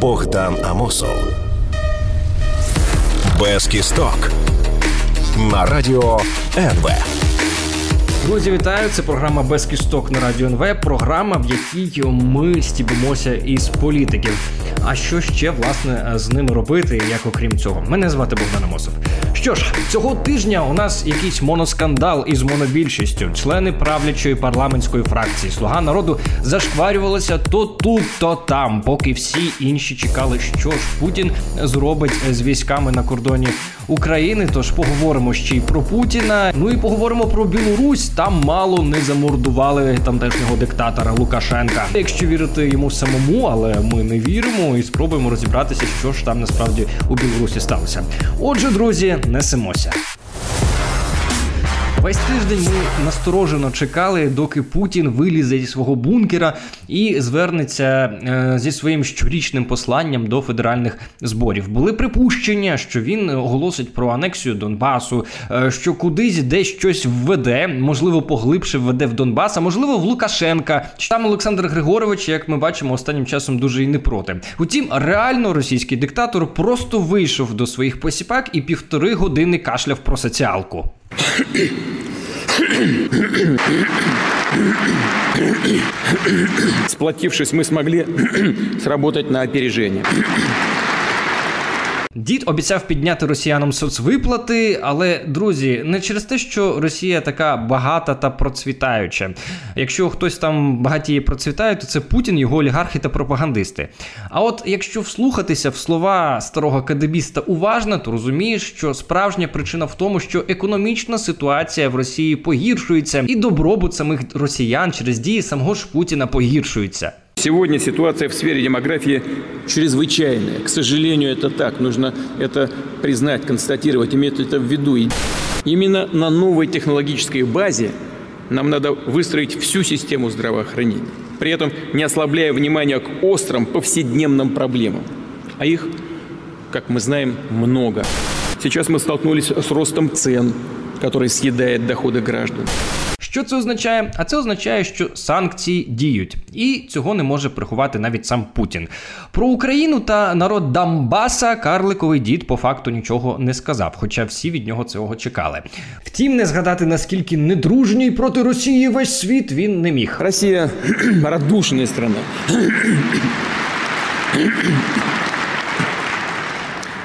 Богдан Амосов. Без кісток на радіо НВ. Друзі, вітаю! Це програма без кісток на радіо НВ. Програма, в якій ми стібимося із політиків. А що ще власне з ними робити, як окрім цього? Мене звати Богдан Амосов. Що ж, цього тижня у нас якийсь моноскандал із монобільшістю. Члени правлячої парламентської фракції Слуга народу зашкварювалися то тут, то там, поки всі інші чекали, що ж Путін зробить з військами на кордоні України. Тож поговоримо ще й про Путіна. Ну і поговоримо про Білорусь. Там мало не замордували тамтешнього диктатора Лукашенка. Якщо вірити йому самому, але ми не віримо і спробуємо розібратися, що ж там насправді у Білорусі сталося. Отже, друзі, несемося. Весь тиждень ми насторожено чекали, доки Путін вилізе зі свого бункера і звернеться е, зі своїм щорічним посланням до федеральних зборів. Були припущення, що він оголосить про анексію Донбасу, е, що кудись десь щось введе, можливо, поглибше введе в Донбас, а можливо в Лукашенка. Там Олександр Григорович, як ми бачимо, останнім часом дуже і не проти. Утім, реально російський диктатор просто вийшов до своїх посіпак і півтори години кашляв про соціалку. Сплотившись, мы смогли сработать на опережение. Дід обіцяв підняти росіянам соцвиплати, але друзі, не через те, що Росія така багата та процвітаюча. Якщо хтось там багатіє процвітає, то це Путін, його олігархи та пропагандисти. А от якщо вслухатися в слова старого кадебіста уважно, то розумієш, що справжня причина в тому, що економічна ситуація в Росії погіршується, і добробут самих росіян через дії самого ж Путіна погіршується. Сегодня ситуация в сфере демографии чрезвычайная. К сожалению, это так. Нужно это признать, констатировать, иметь это в виду. И именно на новой технологической базе нам надо выстроить всю систему здравоохранения. При этом не ослабляя внимания к острым повседневным проблемам. А их, как мы знаем, много. Сейчас мы столкнулись с ростом цен, который съедает доходы граждан. Що це означає? А це означає, що санкції діють, і цього не може приховати навіть сам Путін. Про Україну та народ Донбаса Карликовий дід по факту нічого не сказав, хоча всі від нього цього чекали. Втім, не згадати наскільки недружній проти Росії весь світ він не міг. Россия радушная страна.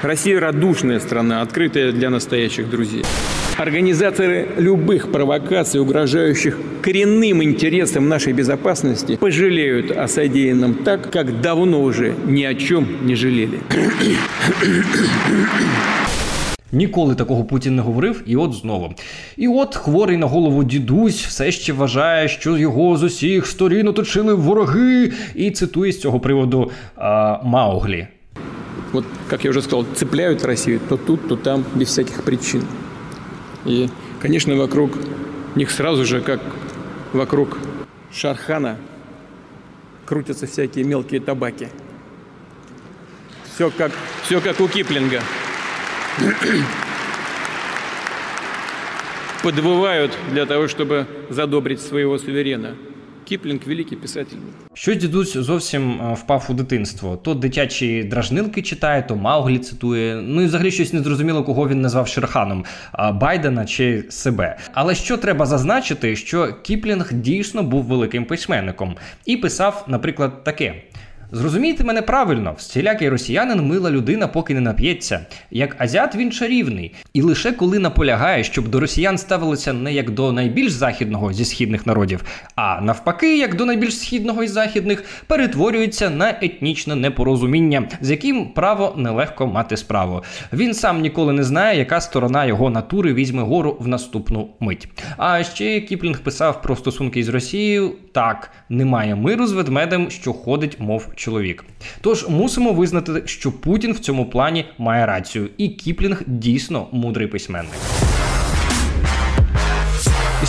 Россия радушная страна, открытая для настоящих друзей. Организаторы любых провокаций, угрожающих коренным интересам нашей безопасности, пожалеют о содеянном так, как давно уже ни о чем не жалели. Ніколи такого Путін не говорив, і от знову. І от хворий на голову дідусь все ще вважає, що його з усіх сторін оточили вороги, і цитує з цього приводу а, Мауглі. Вот, как я уже сказал, цепляют Россию то тут, то там, без всяких причин. И, конечно, вокруг них сразу же, как вокруг Шархана, крутятся всякие мелкие табаки. Все как, все как у Киплинга. Подвывают для того, чтобы задобрить своего суверена. Кіплінг великий писатель. Щось дідусь зовсім е, впав у дитинство. То дитячі дражнилки читає, то Мауглі цитує. Ну і взагалі щось незрозуміло, кого він назвав Шерханом Байдена чи себе. Але що треба зазначити, що Кіплінг дійсно був великим письменником і писав, наприклад, таке. Зрозумійте мене правильно, всілякий росіянин мила людина, поки не нап'ється. Як азіат він чарівний, і лише коли наполягає, щоб до росіян ставилося не як до найбільш західного зі східних народів, а навпаки, як до найбільш східного із західних, перетворюється на етнічне непорозуміння, з яким право нелегко мати справу. Він сам ніколи не знає, яка сторона його натури візьме гору в наступну мить. А ще Кіплінг писав про стосунки із Росією: так, немає миру з ведмедем, що ходить, мов чоловік. Тож мусимо визнати, що Путін в цьому плані має рацію, і Кіплінг дійсно мудрий письменник.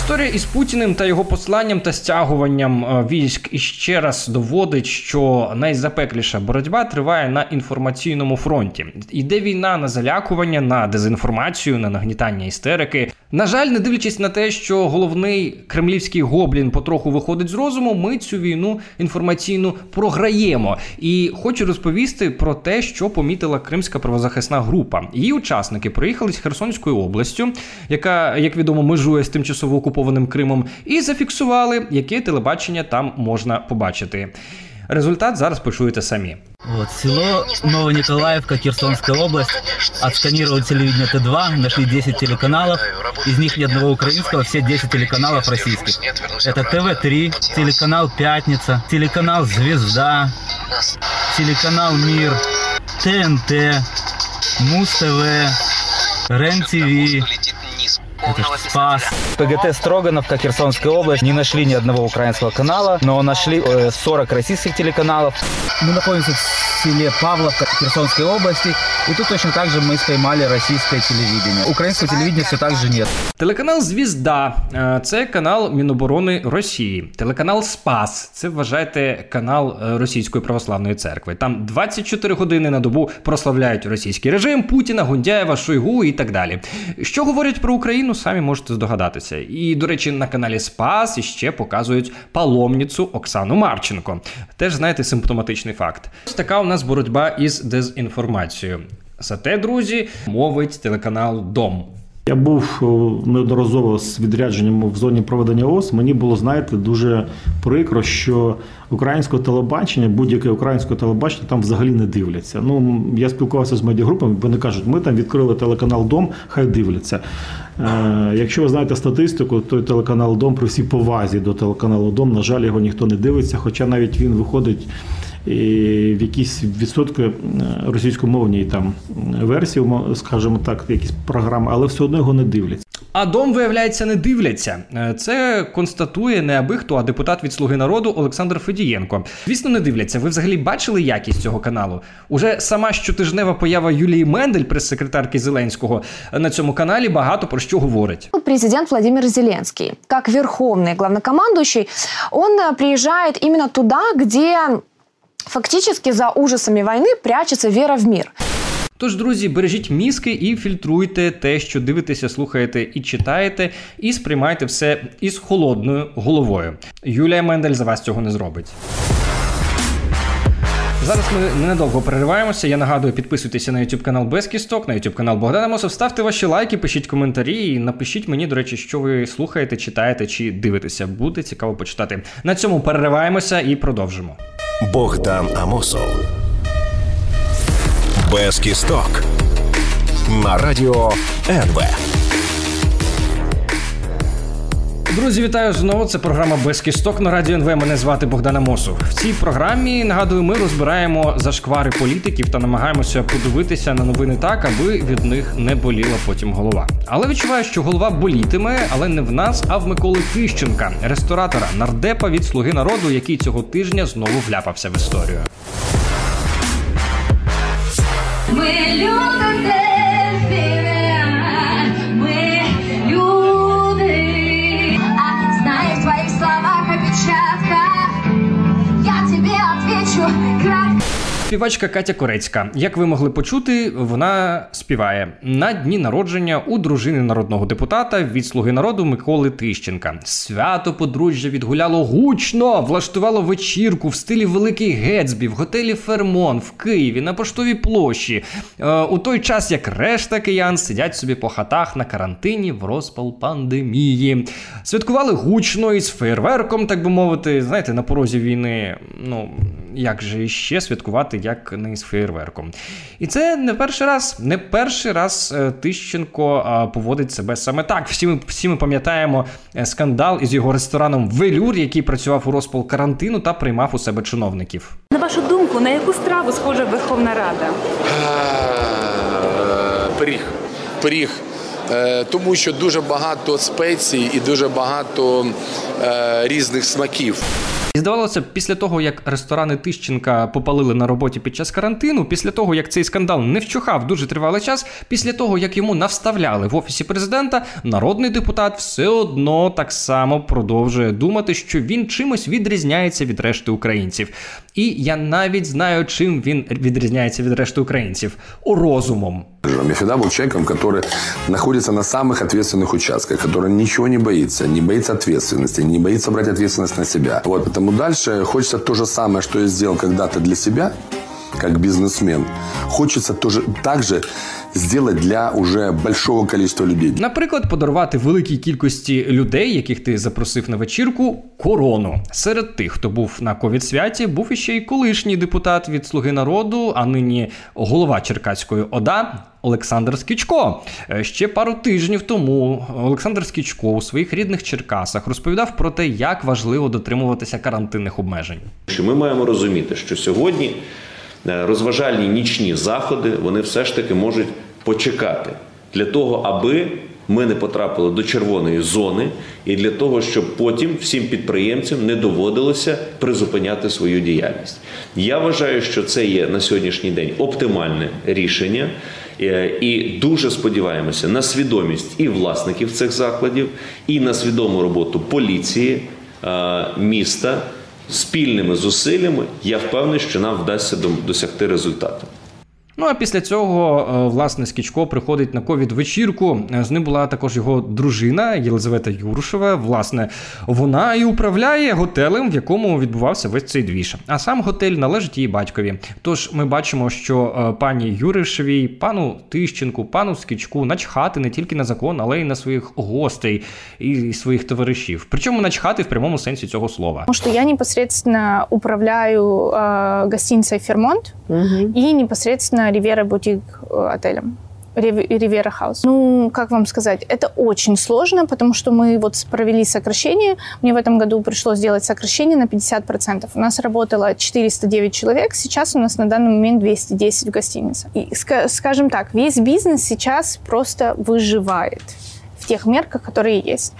Історія із Путіним та його посланням та стягуванням е, військ іще раз доводить, що найзапекліша боротьба триває на інформаційному фронті. Іде війна на залякування, на дезінформацію, на нагнітання істерики. На жаль, не дивлячись на те, що головний кремлівський гоблін потроху виходить з розуму, ми цю війну інформаційну програємо. І хочу розповісти про те, що помітила Кримська правозахисна група. Її учасники приїхали з Херсонською областю, яка, як відомо, межує з тимчасово окупованим Кримом, і зафіксували, яке телебачення там можна побачити. Результат зараз почуєте самі. Вот, село Новониколаевка, Херсонская область. Отсканировали телевидение Т2, нашли 10 телеканалов. Из них ни одного украинского, все 10 телеканалов российских. Это ТВ-3, телеканал «Пятница», телеканал «Звезда», телеканал «Мир», ТНТ, Муз-ТВ, РЕН-ТВ, это Спас. ПГТ Строгановка, Херсонская область. Не нашли ни одного украинского канала, но нашли э, 40 российских телеканалов. Мы находимся в селе Павловка Херсонской области. И тут точно так же мы споймали российское телевидение. Украинского телевидения все так же нет. Телеканал Звезда е, це канал Міноборони Росії. Телеканал Спас це вважайте канал е, Російської православної церкви. Там 24 години на добу прославляють російський режим Путіна, Гундяєва, Шойгу і так далі. Що говорять про Україну, самі можете здогадатися. І, до речі, на каналі Спас іще показують паломницю Оксану Марченко. Теж знаєте симптоматичний факт. Ось така у нас боротьба із дезінформацією. Зате, друзі, мовить телеканал Дом. Я був неодноразово з відрядженням в зоні проведення ОС. Мені було, знаєте, дуже прикро, що українського телебачення, будь-яке українське телебачення там взагалі не дивляться. Ну, я спілкувався з медіагрупами, вони кажуть, ми там відкрили телеканал Дом, хай дивляться. Е, якщо ви знаєте статистику, то телеканал Дом при всій повазі до телеканалу Дом, на жаль, його ніхто не дивиться, хоча навіть він виходить в якісь відсотки е, російськомовній там версії, мо- скажімо так, якісь програми, але все одно його не дивляться. А дом, виявляється, не дивляться. Е, Це констатує не аби хто, а депутат від Слуги народу Олександр Федієнко. Звісно, не дивляться. Ви взагалі бачили якість цього каналу? Уже сама щотижнева поява Юлії Мендель, прес-секретарки Зеленського, на цьому каналі багато про що говорить. Президент Владимир Зеленский, как верховный главнокомандующий, он э, приезжает именно туда, где фактически за ужасами войны прячется вера в мир. Тож, друзі, бережіть мізки і фільтруйте те, що дивитеся, слухаєте і читаєте, і сприймайте все із холодною головою. Юлія Мендель за вас цього не зробить. Зараз ми ненадовго перериваємося. Я нагадую, підписуйтеся на YouTube канал Без Кісток, на YouTube канал Богдана Мосов, ставте ваші лайки, пишіть коментарі і напишіть мені, до речі, що ви слухаєте, читаєте чи дивитеся. Буде цікаво почитати. На цьому перериваємося і продовжимо. Богдан Амосов. Без кісток. На радіо НВ. Друзі, вітаю знову. Це програма Без кісток на радіо НВ. Мене звати Богдан Амосов. В цій програмі нагадую, ми розбираємо зашквари політиків та намагаємося подивитися на новини так, аби від них не боліла потім голова. Але відчуваю, що голова болітиме, але не в нас, а в Миколи Тищенка, ресторатора, нардепа від Слуги народу, який цього тижня знову вляпався в історію. Ми люди Співачка Катя Корецька. Як ви могли почути, вона співає на дні народження у дружини народного депутата від Слуги народу Миколи Тищенка. Свято подружжя відгуляло гучно, влаштувало вечірку в стилі Великий Гетсбі в готелі Фермон в Києві на поштовій площі. Е, у той час як решта киян сидять собі по хатах на карантині в розпал пандемії. Святкували гучно із фейерверком, так би мовити. Знаєте, на порозі війни. Ну як же іще святкувати, як не з фейерверком. І це не перший раз, не перший раз е, Тищенко поводить себе саме так. Всі ми, всі ми пам'ятаємо е, скандал із його рестораном Велюр, який працював у розпал карантину та приймав у себе чиновників. На вашу думку, на яку страву схожа Верховна Рада? Е, Пиріг. Пиріг. Тому що дуже багато спецій і дуже багато е, різних смаків. І здавалося, після того, як ресторани Тищенка попалили на роботі під час карантину, після того, як цей скандал не вчухав дуже тривалий час, після того, як йому навставляли в офісі президента, народний депутат все одно так само продовжує думати, що він чимось відрізняється від решти українців. І я навіть знаю, чим він відрізняється від решти українців розумом. Я всегда был человеком, который находится на самых ответственных участках, который ничего не боится, не боится ответственности, не боится брать ответственность на себя. Вот, поэтому дальше хочется то же самое, что я сделал когда-то для себя, как бизнесмен. Хочется тоже так же сделать для уже большого количества людей. Наприклад, подарувати великій кількості людей, яких ти запросив на вечірку, корону. Серед тих, хто був на ковід-святі, був іще й колишній депутат від Слуги народу, а нині голова Черкаської ОДА. Олександр Скічко Е, ще пару тижнів тому Олександр Скічко у своїх рідних Черкасах розповідав про те, як важливо дотримуватися карантинних обмежень. Що ми маємо розуміти, що сьогодні е, розважальні нічні заходи вони все ж таки можуть почекати для того, аби ми не потрапили до червоної зони, і для того, щоб потім всім підприємцям не доводилося призупиняти свою діяльність. Я вважаю, що це є на сьогоднішній день оптимальне рішення. Е, І дуже сподіваємося на свідомість і власників цих закладів, і на свідому роботу поліції е, міста спільними зусиллями. Я впевнений, що нам вдасться досягти результату. Ну а після цього, е, власне, Скічко приходить на ковід-вечірку. Е, З ним була також його дружина Єлизавета Юрушева. Власне, вона і управляє готелем, в якому відбувався весь цей двіж. А сам готель належить її батькові. Тож ми бачимо, що е, пані Юришевій, пану Тищенку, пану Скічку начхати не тільки на закон, але й на своїх гостей і своїх товаришів. Причому начхати в прямому сенсі цього слова. Потому что я непосредственно управляю э, гостиницей «Фермонт» и непосредственно «Ривера Бутик» э, отелем. Рив- Ривера Хаус. Ну, как вам сказать, это очень сложно, потому что мы вот провели сокращение. Мне в этом году пришлось сделать сокращение на 50%. У нас работало 409 человек, сейчас у нас на данный момент 210 в гостинице. И, ска- скажем так, весь бизнес сейчас просто выживает в тех мерках, которые есть.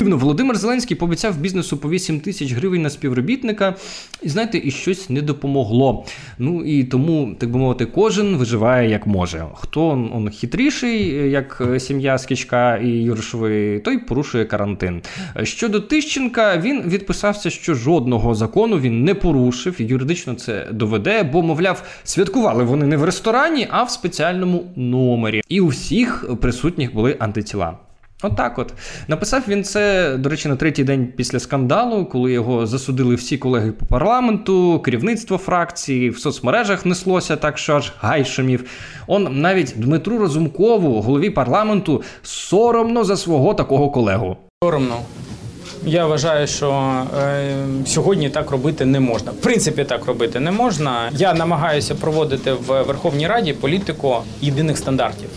Дивно, Володимир Зеленський пообіцяв бізнесу по 8 тисяч гривень на співробітника, і знаєте, і щось не допомогло. Ну і тому, так би мовити, кожен виживає як може. Хто он, хитріший, як е, сім'я Скічка і Юршової, той порушує карантин. Щодо Тищенка, він відписався, що жодного закону він не порушив, і юридично це доведе, бо, мовляв, святкували вони не в ресторані, а в спеціальному номері. І у всіх присутніх були антитіла. Отак от. Написав він це, до речі, на третій день після скандалу, коли його засудили всі колеги по парламенту, керівництво фракції, в соцмережах неслося так, що аж гай шумів. Он навіть Дмитру Розумкову, голові парламенту, соромно за свого такого колегу. Соромно. Я вважаю, що е, сьогодні так робити не можна. В принципі, так робити не можна. Я намагаюся проводити в Верховній Раді політику єдиних стандартів.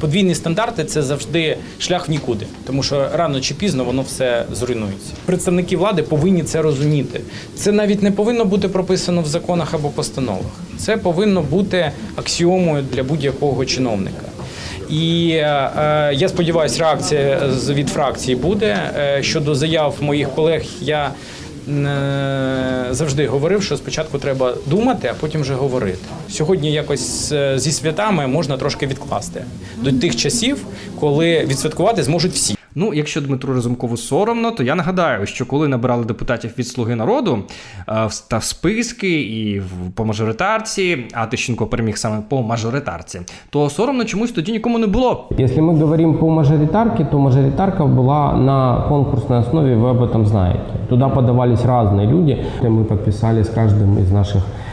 Подвійні стандарти це завжди шлях в нікуди, тому що рано чи пізно воно все зруйнується. Представники влади повинні це розуміти. Це навіть не повинно бути прописано в законах або постановах. Це повинно бути аксіомою для будь-якого чиновника. І е, е, я сподіваюся, реакція від фракції буде. Е, щодо заяв моїх колег, я завжди говорив, що спочатку треба думати, а потім вже говорити. Сьогодні якось е, зі святами можна трошки відкласти до тих часів, коли відсвяткувати зможуть всі. Ну, якщо Дмитру Разумкову соромно, то я нагадаю, що коли набирали депутатів від Слуги народу е, в- та в списки і в- по мажоритарці, а Тищенко переміг саме по мажоритарці, то соромно чомусь тоді нікому не було. Если мы говорим по мажоритарке, то мажоритарка была на конкурсной основе, вы об этом знаете. Туда подавались разные люди. И Мы подписали с каждым из наших э,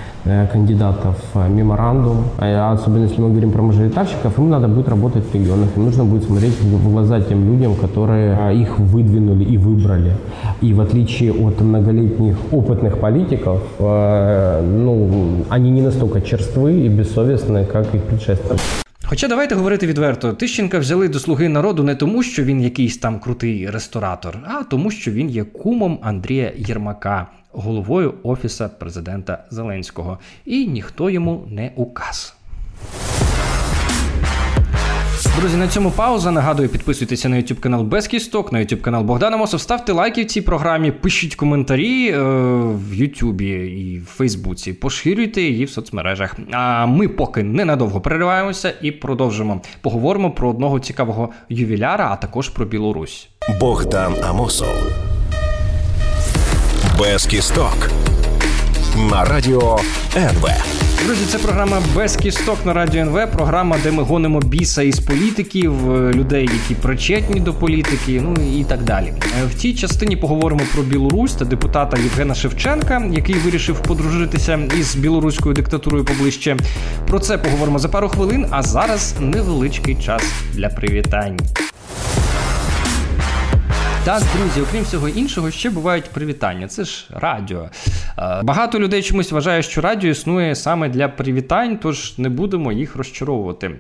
кандидатов э, меморандум. А особенно если мы говорим про мажоритарщиков, им надо будет работать в регионах. Им нужно будет смотреть в глаза тем людям, которые а, их выдвинули и выбрали. И в отличие от многолетних опытных политиков, э, ну, они не настолько черствы и бессовестны, как их предшественники. Хоча давайте говорити відверто, Тищенка взяли до слуги народу не тому, що він якийсь там крутий ресторатор, а тому, що він є кумом Андрія Єрмака, головою офіса президента Зеленського, і ніхто йому не указ. Друзі, на цьому пауза. Нагадую, підписуйтеся на YouTube канал Без Кісток, на YouTube канал Богдана Мосов. Ставте лайки в цій програмі, пишіть коментарі е, в Ютубі і в Фейсбуці. Поширюйте її в соцмережах. А ми поки ненадовго перериваємося і продовжимо. Поговоримо про одного цікавого ювіляра, а також про Білорусь. Богдан Амосов. Без кісток. На радіо НВ. Друзі, це програма без кісток на радіо НВ. Програма, де ми гонимо біса із політиків, е, людей, які причетні до політики, ну і так далі. Е, В цій частині поговоримо про Білорусь та депутата Євгена Шевченка, який вирішив подружитися із білоруською диктатурою поближче. Про це поговоримо за пару хвилин. А зараз невеличкий час для привітань. Так, друзі, окрім всього іншого, ще бувають привітання. Це ж радіо. Е, Багато людей чомусь вважає, що радіо існує саме для привітань, тож не будемо їх розчаровувати.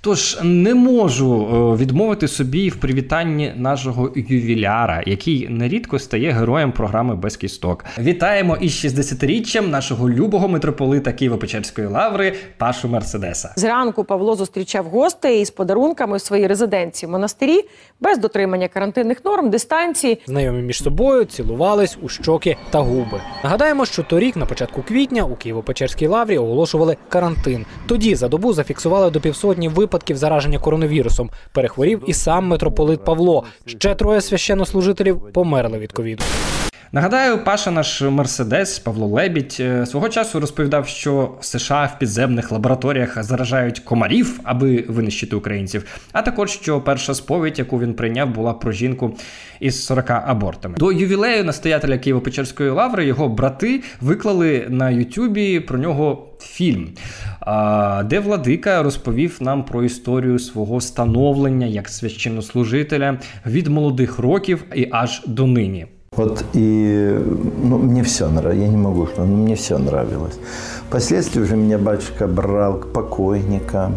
Тож не можу е, відмовити собі в привітанні нашого ювіляра, який нерідко стає героєм програми без кісток. Вітаємо із 60-річчям нашого любого митрополита Києво-Печерської лаври Пашу Мерседеса. Зранку Павло зустрічав гостей із подарунками в своїй резиденції в монастирі без дотримання карантинних норм, дистанції. Знайомі між собою цілувались у щоки та губи. Нагадаємо, що торік, на початку квітня, у Києво-Печерській лаврі оголошували карантин. Тоді за добу зафіксували до півсотні випадків зараження коронавірусом. Перехворів і сам митрополит Павло. Ще троє священнослужителів померли від ковіду. Нагадаю, Паша наш Мерседес Павло Лебідь е, свого часу розповідав, що США в підземних лабораторіях заражають комарів, аби винищити українців. А також що перша сповідь, яку він прийняв, була про жінку із 40 абортами. До ювілею настоятеля Києво-Печерської лаври його брати виклали на Ютубі про нього фільм, де владика розповів нам про історію свого становлення як священнослужителя від молодих років і аж до нині. Вот и ну, мне все нравилось, я не могу, что но мне все нравилось. Впоследствии уже меня батюшка брал к покойникам,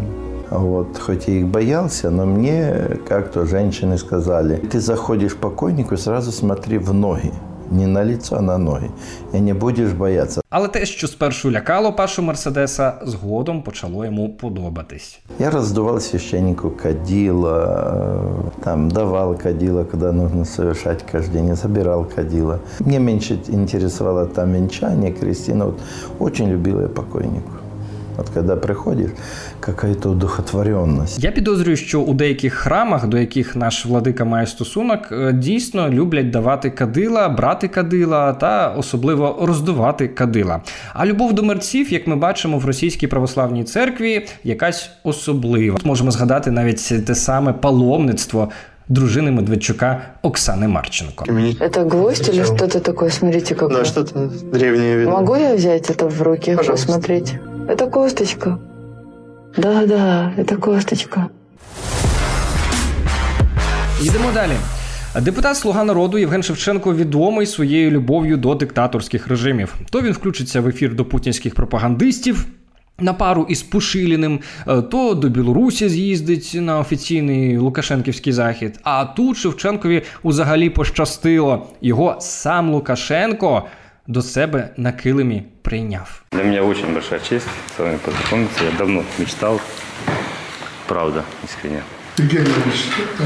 вот, хоть я их боялся, но мне как-то женщины сказали, ты заходишь к покойнику, сразу смотри в ноги. Не на лицо, а на ноги. І не будеш боятися. Але те, що спершу лякало Пашу Мерседеса, згодом почало йому подобатись. Я раздувал священнику кадила, там давал кадила, когда нужно совершать каждый день, я забирал кадила. Мне меньше там венчание, крестина. Вот очень любил я покойнику. От коли приходиш, какая-то удохотворенность. Я підозрюю, що у деяких храмах, до яких наш владика має стосунок, е, дійсно люблять давати кадила, брати кадила та особливо роздувати кадила. А любов до мерців, як ми бачимо в російській православній церкві, якась особлива. Можемо згадати навіть те саме паломництво. Дружины Медведчука Оксаны Марченко. Это гвоздь или что-то такое? Смотрите, какое. Да, что-то древнее видно. Могу я взять это в руки, Пожалуйста. посмотреть? Это косточка. Да-да, это косточка. Йдемо далі. Депутат Слуга народу Євген Шевченко відомий своєю любов'ю до диктаторських режимів. То він включиться в ефір до путінських пропагандистів. На пару із Пушиліним, е, то до Білорусі з'їздить на офіційний Лукашенківський захід. А тут Шевченкові взагалі пощастило. Його сам Лукашенко до себе на килимі прийняв. Для меня очень большая честь с вами познакомиться. Я давно мечтал. Правда, искренне. Евгений Ильич, э,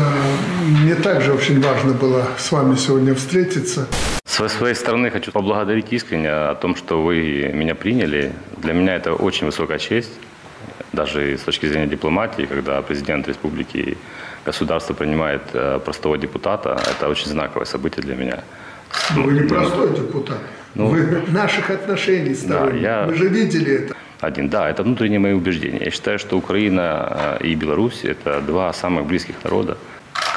мне также очень важно было с вами сегодня встретиться. С своей стороны хочу поблагодарить искренне о том, что вы меня приняли. Для меня это очень высокая честь, даже с точки зрения дипломатии, когда президент республики и государство принимает э, простого депутата, это очень знаковое событие для меня. Но вы не простой депутат. Ну, вы наших отношений сторонник. я- Мы же видели это. Один, да, это внутренние мои убеждения. Я считаю, что Украина э, и Беларусь – это два самых близких народа.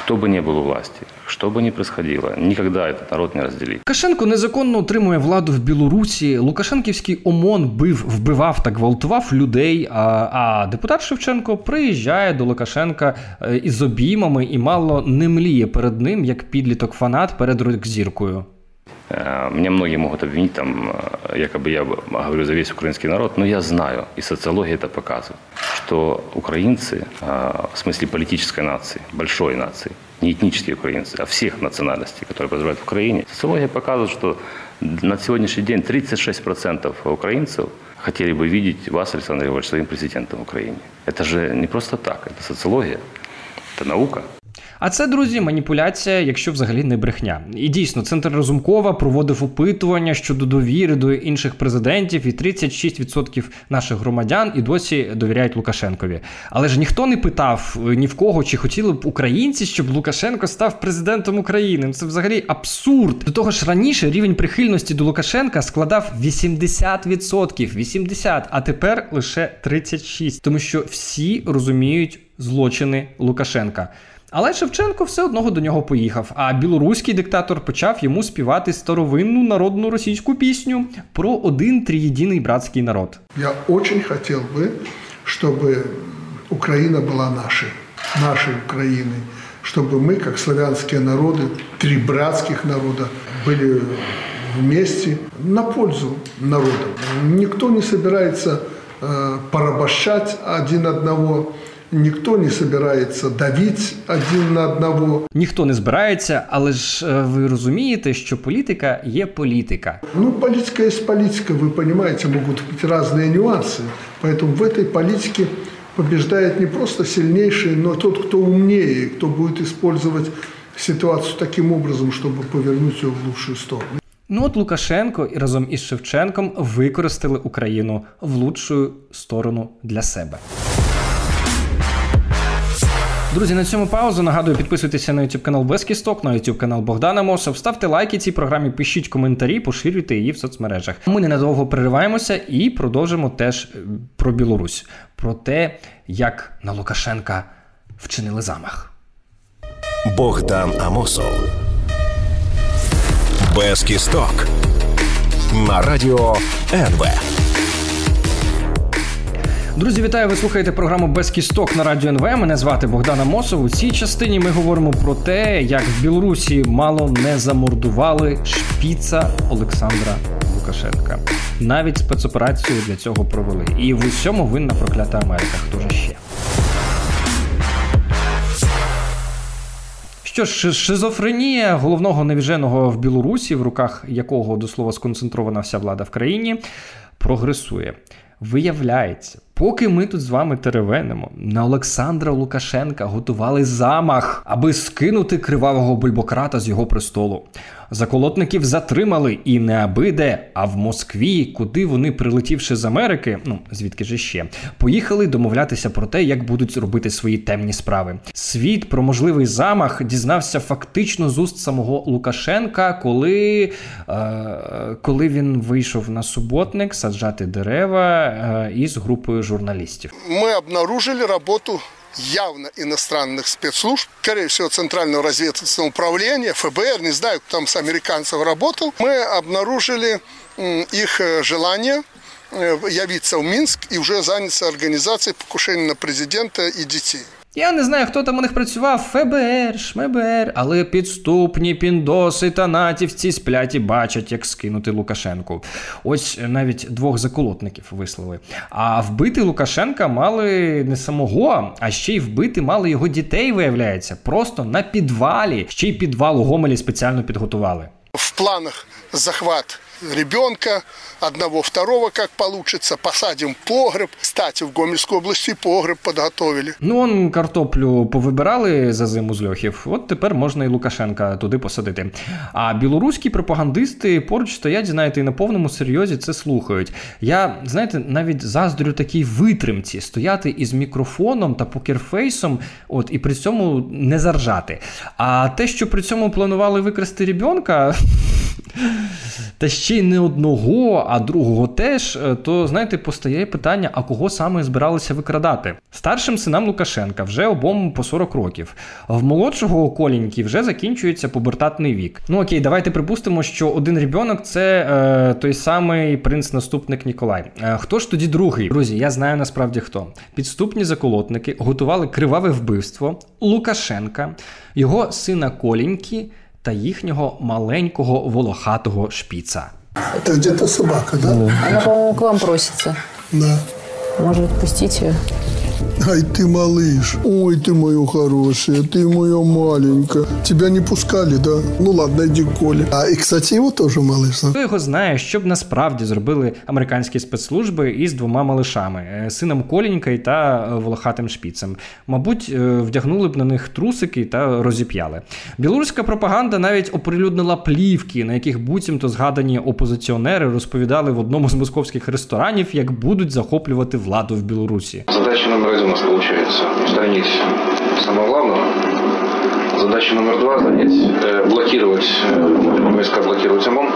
Кто бы ни был у власти, что бы ни происходило, никогда этот народ не разделит. Лукашенко незаконно отримує владу в Білорусі. Лукашенківський ОМОН бив, вбивав та гвалтував людей. А, а депутат Шевченко приїжджає до Лукашенка е, із обіймами і мало не мліє перед ним, як підліток фанат перед рок-зіркою. Э, Меня многие могут обвинить, там, э, якобы я говорю за весь украинский народ, но я знаю, и социология это показывает, что украинцы, э, в смысле политической нации, большой нации, не этнические украинцы, а всех национальностей, которые проживают в Украине, социология показывает, что на сегодняшний день 36% украинцев хотели бы видеть вас, Александр Григорьевич, своим президентом в Украине. Это же не просто так, это социология. Это наука. А це, друзі, маніпуляція, якщо взагалі не брехня. І дійсно, центр Разумкова проводив опитування щодо довіри до інших президентів, і 36% наших громадян і досі довіряють Лукашенкові. Але ж ніхто не питав е, ні в кого, чи хотіли б українці, щоб Лукашенко став президентом України. Це взагалі абсурд. До того ж, раніше рівень прихильності до Лукашенка складав 80%, 80%, а тепер лише 36%. Тому що всі розуміють злочини Лукашенка. Але Шевченко все одного до нього поїхав, а білоруський диктатор почав йому співати старовинну народну російську пісню про один триєдиний братський народ. Я очень хотел бы, чтобы Украина была нашей, нашей Украиной, чтобы мы, как славянские народы, три братских народа, были вместе на пользу народа. Никто не собирается э, порабощать один одного, Ніхто не збирається давити один на одного. Ніхто не збирається, але ж е, ви розумієте, що політика є політика. Ну, політика є політика, ви розумієте, можуть бути різні нюанси. Поэтому в цій політиці побеждает не просто сильнейший, но тот, кто умнее, кто будет использовать ситуацию таким образом, чтобы повернуть ее в лучшую сторону. Ну от Лукашенко і разом із Шевченком використали Україну в лучшу сторону для себе. Друзі, на цьому паузу. Нагадую, підписуйтеся на YouTube канал Безкісток, на YouTube канал Богдана Мосов. Ставте лайки цій програмі, пишіть коментарі, поширюйте її в соцмережах. Ми ненадовго перериваємося і продовжимо теж е, про Білорусь, про те, як на Лукашенка вчинили замах. Богдан Амосов. Без кісток. На радіо НВ. Друзі, вітаю! Ви слухаєте програму Без кісток на радіо НВ. Мене звати Богдан Амосов. У цій частині ми говоримо про те, як в Білорусі мало не замордували шпіца Олександра Лукашенка. Навіть спецоперацію для цього провели. І в усьому винна проклята Америка. Хто ж ще? Що ж, шизофренія головного невіженого в Білорусі, в руках якого до слова сконцентрована вся влада в країні, прогресує. Виявляється, поки ми тут з вами теревенимо, на Олександра Лукашенка готували замах, аби скинути кривавого бульбократа з його престолу. Заколотників затримали і не аби де, а в Москві, куди вони, прилетівши з Америки, ну звідки ж ще, поїхали домовлятися про те, як будуть робити свої темні справи. Світ про можливий замах дізнався фактично з уст самого Лукашенка, коли, е, коли він вийшов на суботник саджати дерева е, із групою журналістів. Ми обнаружили роботу явно иностранных спецслужб, скорее всего, Центрального разведывательного управления, ФБР, не знаю, кто там с американцев работал, мы обнаружили их желание явиться в Минск и уже заняться организацией покушения на президента и детей. Я не знаю, хто там у них працював, ФБР, ШМБР, але підступні піндоси та натівці сплять і бачать, як скинути Лукашенку. Ось навіть двох заколотників вислали. А вбити Лукашенка мали не самого, а ще й вбити мали його дітей, виявляється, просто на підвалі. Ще й підвал у Гомелі спеціально підготували. В планах захват ребенка, одного, второго, как получится, посадим погреб. Кстати, в Гомельской области погреб подготовили. Ну, он картоплю повибирали за зиму з льохів, от тепер можна і Лукашенка туди посадити. А білоруські пропагандисти поруч стоять, знаєте, і на повному серйозі це слухають. Я, знаєте, навіть заздрю такій витримці стояти із мікрофоном та покерфейсом, от і при цьому не заржати. А те, що при цьому планували викрасти ребенка. Та ще й не одного, а другого теж, е, то знаєте, постає питання, а кого саме збиралися викрадати? Старшим синам Лукашенка вже обом по 40 років. В молодшого коліньки вже закінчується пубертатний вік. Ну окей, давайте припустимо, що один ребенок це е, той самий принц-наступник Ніколай. Е, хто ж тоді другий? Друзі, я знаю насправді хто. Підступні заколотники готували криваве вбивство Лукашенка, його сина Коліньки та їхнього маленького волохатого шпіца. Це где-то собака, да? Вона, по-моєму, к вам проситься. Да. Може, відпустіть ее? Ай, ты малыш. Ой, ты моя хорошая, ты моя маленькая. Тебя не пускали, да? Ну ладно, иди к Коле. А, и, кстати, его тоже малыш. да? Хто його знає, що б насправді зробили американські спецслужби із двома малишами е, сином Колінька та е, волохатим шпіцем. Мабуть, е, вдягнули б на них трусики та розіп'яли. Білоруська пропаганда навіть оприлюднила плівки, на яких буцімто згадані опозиціонери розповідали в одному з московських ресторанів, як будуть захоплювати владу в Білорусі. Задача номер один у нас получается устранить самого главного. Задача номер два занять, э, блокировать, э, войска блокировать ОМОН.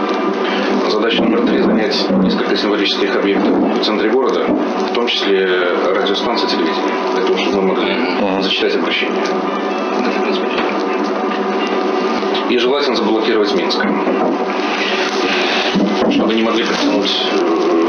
Задача номер три занять несколько символических объектов в центре города, в том числе радиостанции телевидения, для того, чтобы мы могли зачитать обращение. И желательно заблокировать Минск, чтобы не могли притянуть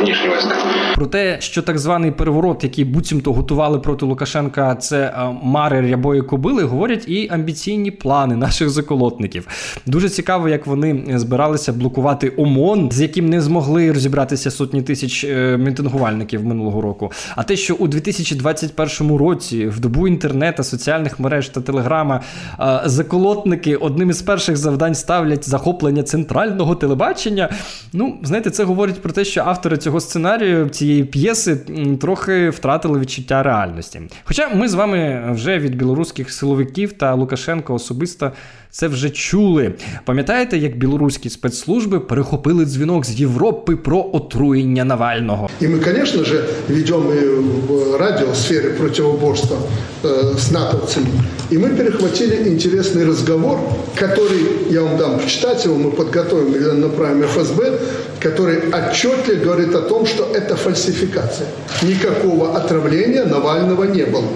внешние войска. Про те, що так званий переворот, який буцімто готували проти Лукашенка, це е, мари рябої кобили, говорять і амбіційні плани наших заколотників. Дуже цікаво, як вони збиралися блокувати ОМОН, з яким не змогли розібратися сотні тисяч е, мітингувальників минулого року. А те, що у 2021 році, в добу інтернету, соціальних мереж та телеграма, е, заколотники одним із перших завдань ставлять захоплення центрального телебачення. Ну, знаєте, це говорить про те, що автори цього сценарію, цієї п'єси, трохи втратили відчуття реальності. Хоча ми з вами вже від білоруських силовиків та Лукашенка особисто це вже чули. Пам'ятаєте, як білоруські спецслужби перехопили дзвінок з Європи про отруєння Навального? И мы, конечно же, ведем и в радиосфере противоборства э, с натовцами. И мы перехватили интересный разговор, который, я вам дам почитать его, мы подготовим и направим ФСБ, который отчетливо говорит о том, что это фальсификация. Никакого отравления Навального не было.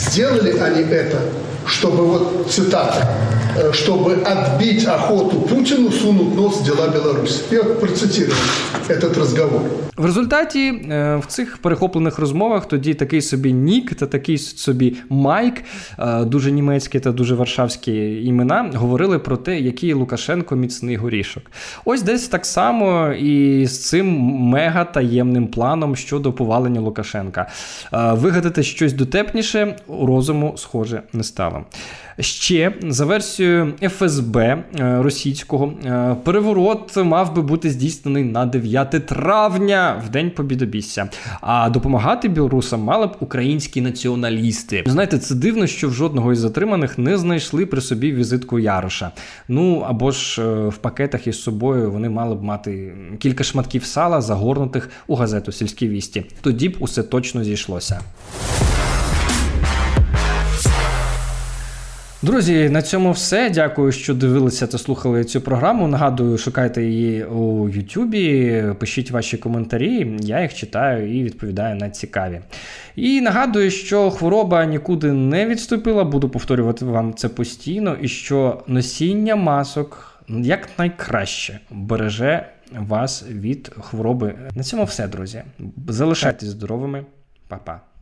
Сделали они это, чтобы, вот цитата, э, чтобы отбить охоту Путину сунуть нос в дела Беларуси. Я процитирую этот разговор. В результаті е, в цих перехоплених розмовах тоді такий собі Нік та такий собі Майк, е, дуже німецькі та дуже варшавські імена, говорили про те, який Лукашенко міцний горішок. Ось десь так само і з цим мега таємним планом щодо повалення Лукашенка. Е, Вигадати щось дотепніше у розуму, схоже, не стало. Ще за версією ФСБ е, російського е, переворот мав би бути здійснений на 9 травня в день Побідобісся. А допомагати білорусам мали б українські націоналісти. Знаєте, це дивно, що в жодного із затриманих не знайшли при собі візитку Яроша. Ну або ж е, в пакетах із собою вони мали б мати кілька шматків сала, загорнутих у газету Сільські вісті. Тоді б усе точно зійшлося. Друзі, на цьому все. Дякую, що дивилися та слухали цю програму. Нагадую, шукайте її у Ютубі, пишіть ваші коментарі, я їх читаю і відповідаю на цікаві. І нагадую, що хвороба нікуди не відступила, буду повторювати вам це постійно, і що носіння масок якнайкраще береже вас від хвороби. На цьому все, друзі. Залишайтесь здоровими, Па-па.